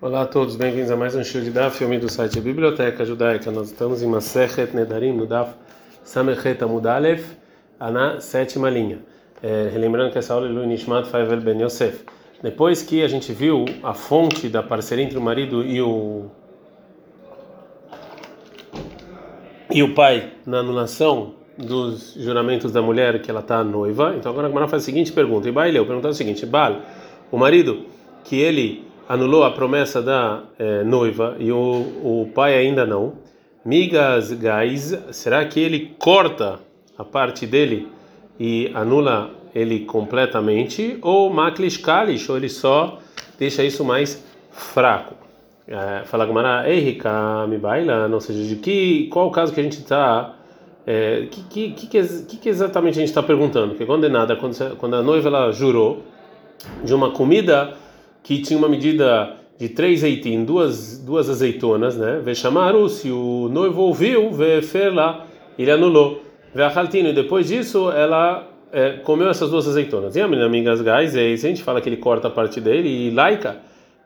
Olá a todos, bem-vindos a mais um show de Daf, filme do site Biblioteca Judaica. Nós estamos em Masechet Nedarim, no Daf Samechet Amudalev, na sétima linha. É, relembrando que essa aula é Lu Nishmat Faivel Ben Yosef. Depois que a gente viu a fonte da parceria entre o marido e o e o pai na anulação dos juramentos da mulher que ela está noiva, então agora a Gemara faz a seguinte pergunta. E Baileu pergunta o seguinte: Bal, o marido que ele anulou a promessa da é, noiva e o, o pai ainda não. Migas gais, será que ele corta a parte dele e anula ele completamente? Ou maklish kalish, ou ele só deixa isso mais fraco? É, fala Gamara, Erika me baila, ou seja, de que, qual o caso que a gente está. É, que, que, que, que, que exatamente a gente está perguntando? Quando é nada, quando, quando a noiva ela jurou de uma comida que tinha uma medida de três eitim, duas, duas azeitonas, né? Vechamaru, se o noivo ouviu, vefer lá, ele anulou. Veachaltino, e depois disso ela é, comeu essas duas azeitonas. E a menina amigas gás, é isso, a gente fala que ele corta a parte dele, e laica,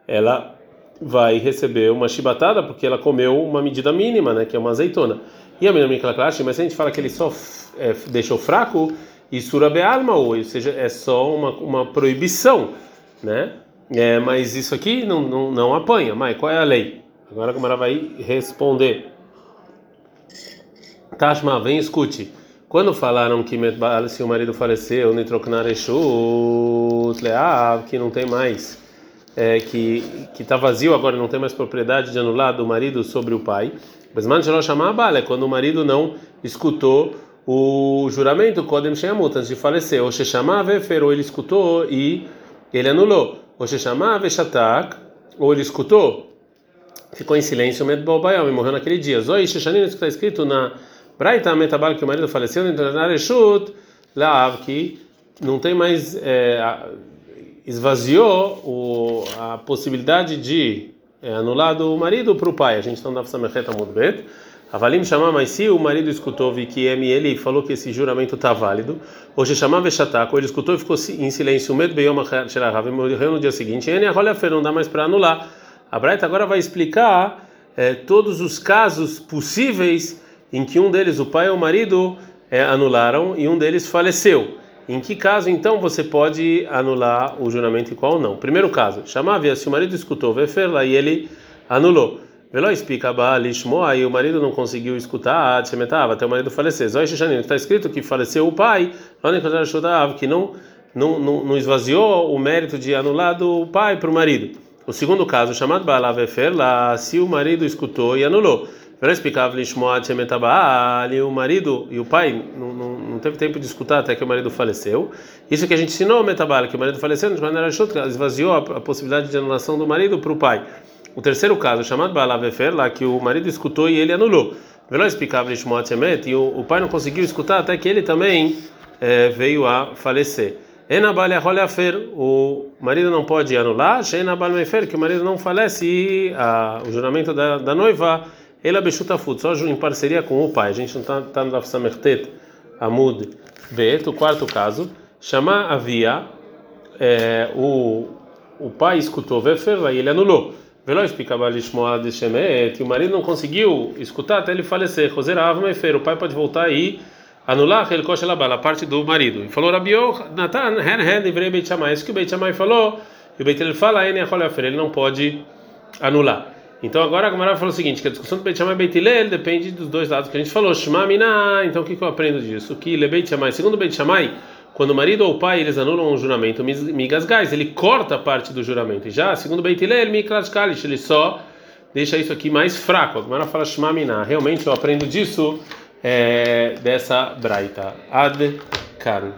ela vai receber uma chibatada porque ela comeu uma medida mínima, né? Que é uma azeitona. E a menina amiga classe, mas se a gente fala que ele só é, deixou fraco, e surabe alma, ou seja, é só uma, uma proibição, né? É, mas isso aqui não, não, não apanha. Mas qual é a lei? Agora a Gamara vai responder. Tashma, vem escute. Quando falaram que se o marido faleceu, que não tem mais, é, que está vazio agora, não tem mais propriedade de anular do marido sobre o pai. Mas man chamar é quando o marido não escutou o juramento, Kodem Sheamut, antes de falecer. Ou chamava, ele escutou e ele anulou. Ou chamava Veshatak, ou ele escutou, ficou em silêncio, Med Bobayam, e morreu naquele dia. Zoi Sheshanin, isso está escrito na Braita Metabal, que o marido faleceu, na Reshut, Laav, que não tem mais, é, esvaziou o, a possibilidade de é, anular do marido para o pai. A gente está no Samechet Amudbet. Avalim chamar, mas se o marido escutou Vikiem e ele falou que esse juramento está válido, hoje chamava Veshatak, ele escutou e ficou em silêncio, medo bem e morreu no dia seguinte, e a não dá mais para anular. A Braita agora vai explicar é, todos os casos possíveis em que um deles, o pai ou o marido, é, anularam e um deles faleceu. Em que caso então você pode anular o juramento e qual não? Primeiro caso, chamava se o marido escutou Veferla e ele anulou. Velo explica Lishmo, aí o marido não conseguiu escutar, metava até o marido falecer. Zói Xixanin, está escrito que faleceu o pai, que não, não, não, não esvaziou o mérito de anular do pai para o marido. O segundo caso, chamado Baalavefer, lá, se o marido escutou e anulou. Velo explicava Lishmo, ali o marido e o pai não, não, não teve tempo de escutar até que o marido faleceu. Isso que a gente ensinou, Metabala, que o marido faleceu, esvaziou a possibilidade de anulação do marido para o pai. O terceiro caso, chamado Balavefer, lá que o marido escutou e ele anulou. Velo explicava e o, pai não conseguiu escutar até que ele também é, veio a falecer. Enabalhafer, o marido não pode anular, Sheinabalmefer, que o marido não falece e a, o juramento da, da noiva, ele abechutafut, só em parceria com o pai. A gente não está tá no Samertet Amud Bet, o quarto caso, chamar é, o, o pai escutou Vefer, e ele anulou. Velo explicava Lishmoa de Shemet, e o marido não conseguiu escutar até ele falecer. Roserava Mefer, o pai pode voltar e anular ele coxa a parte do marido. E falou Rabiô, Natan, Hen Hen, livrei Beit Shammai. Isso que o Beit Shammai falou, e o Beit ele fala, ele não pode anular. Então agora a Gamara falou o seguinte, que a discussão do Beit Shammai e Beit Hillel depende dos dois lados que a gente falou. Shema Mina, então o que, que eu aprendo disso? Que Le Beit Shammai, segundo Beit Shammai, quando o marido ou o pai eles anulam um juramento migas gás, ele corta parte do juramento. E já, segundo Beit Hillel, mikras kalish, ele só deixa isso aqui mais fraco. A Gemara fala Shema Miná. Realmente eu aprendo disso é, dessa braita. Ad kan.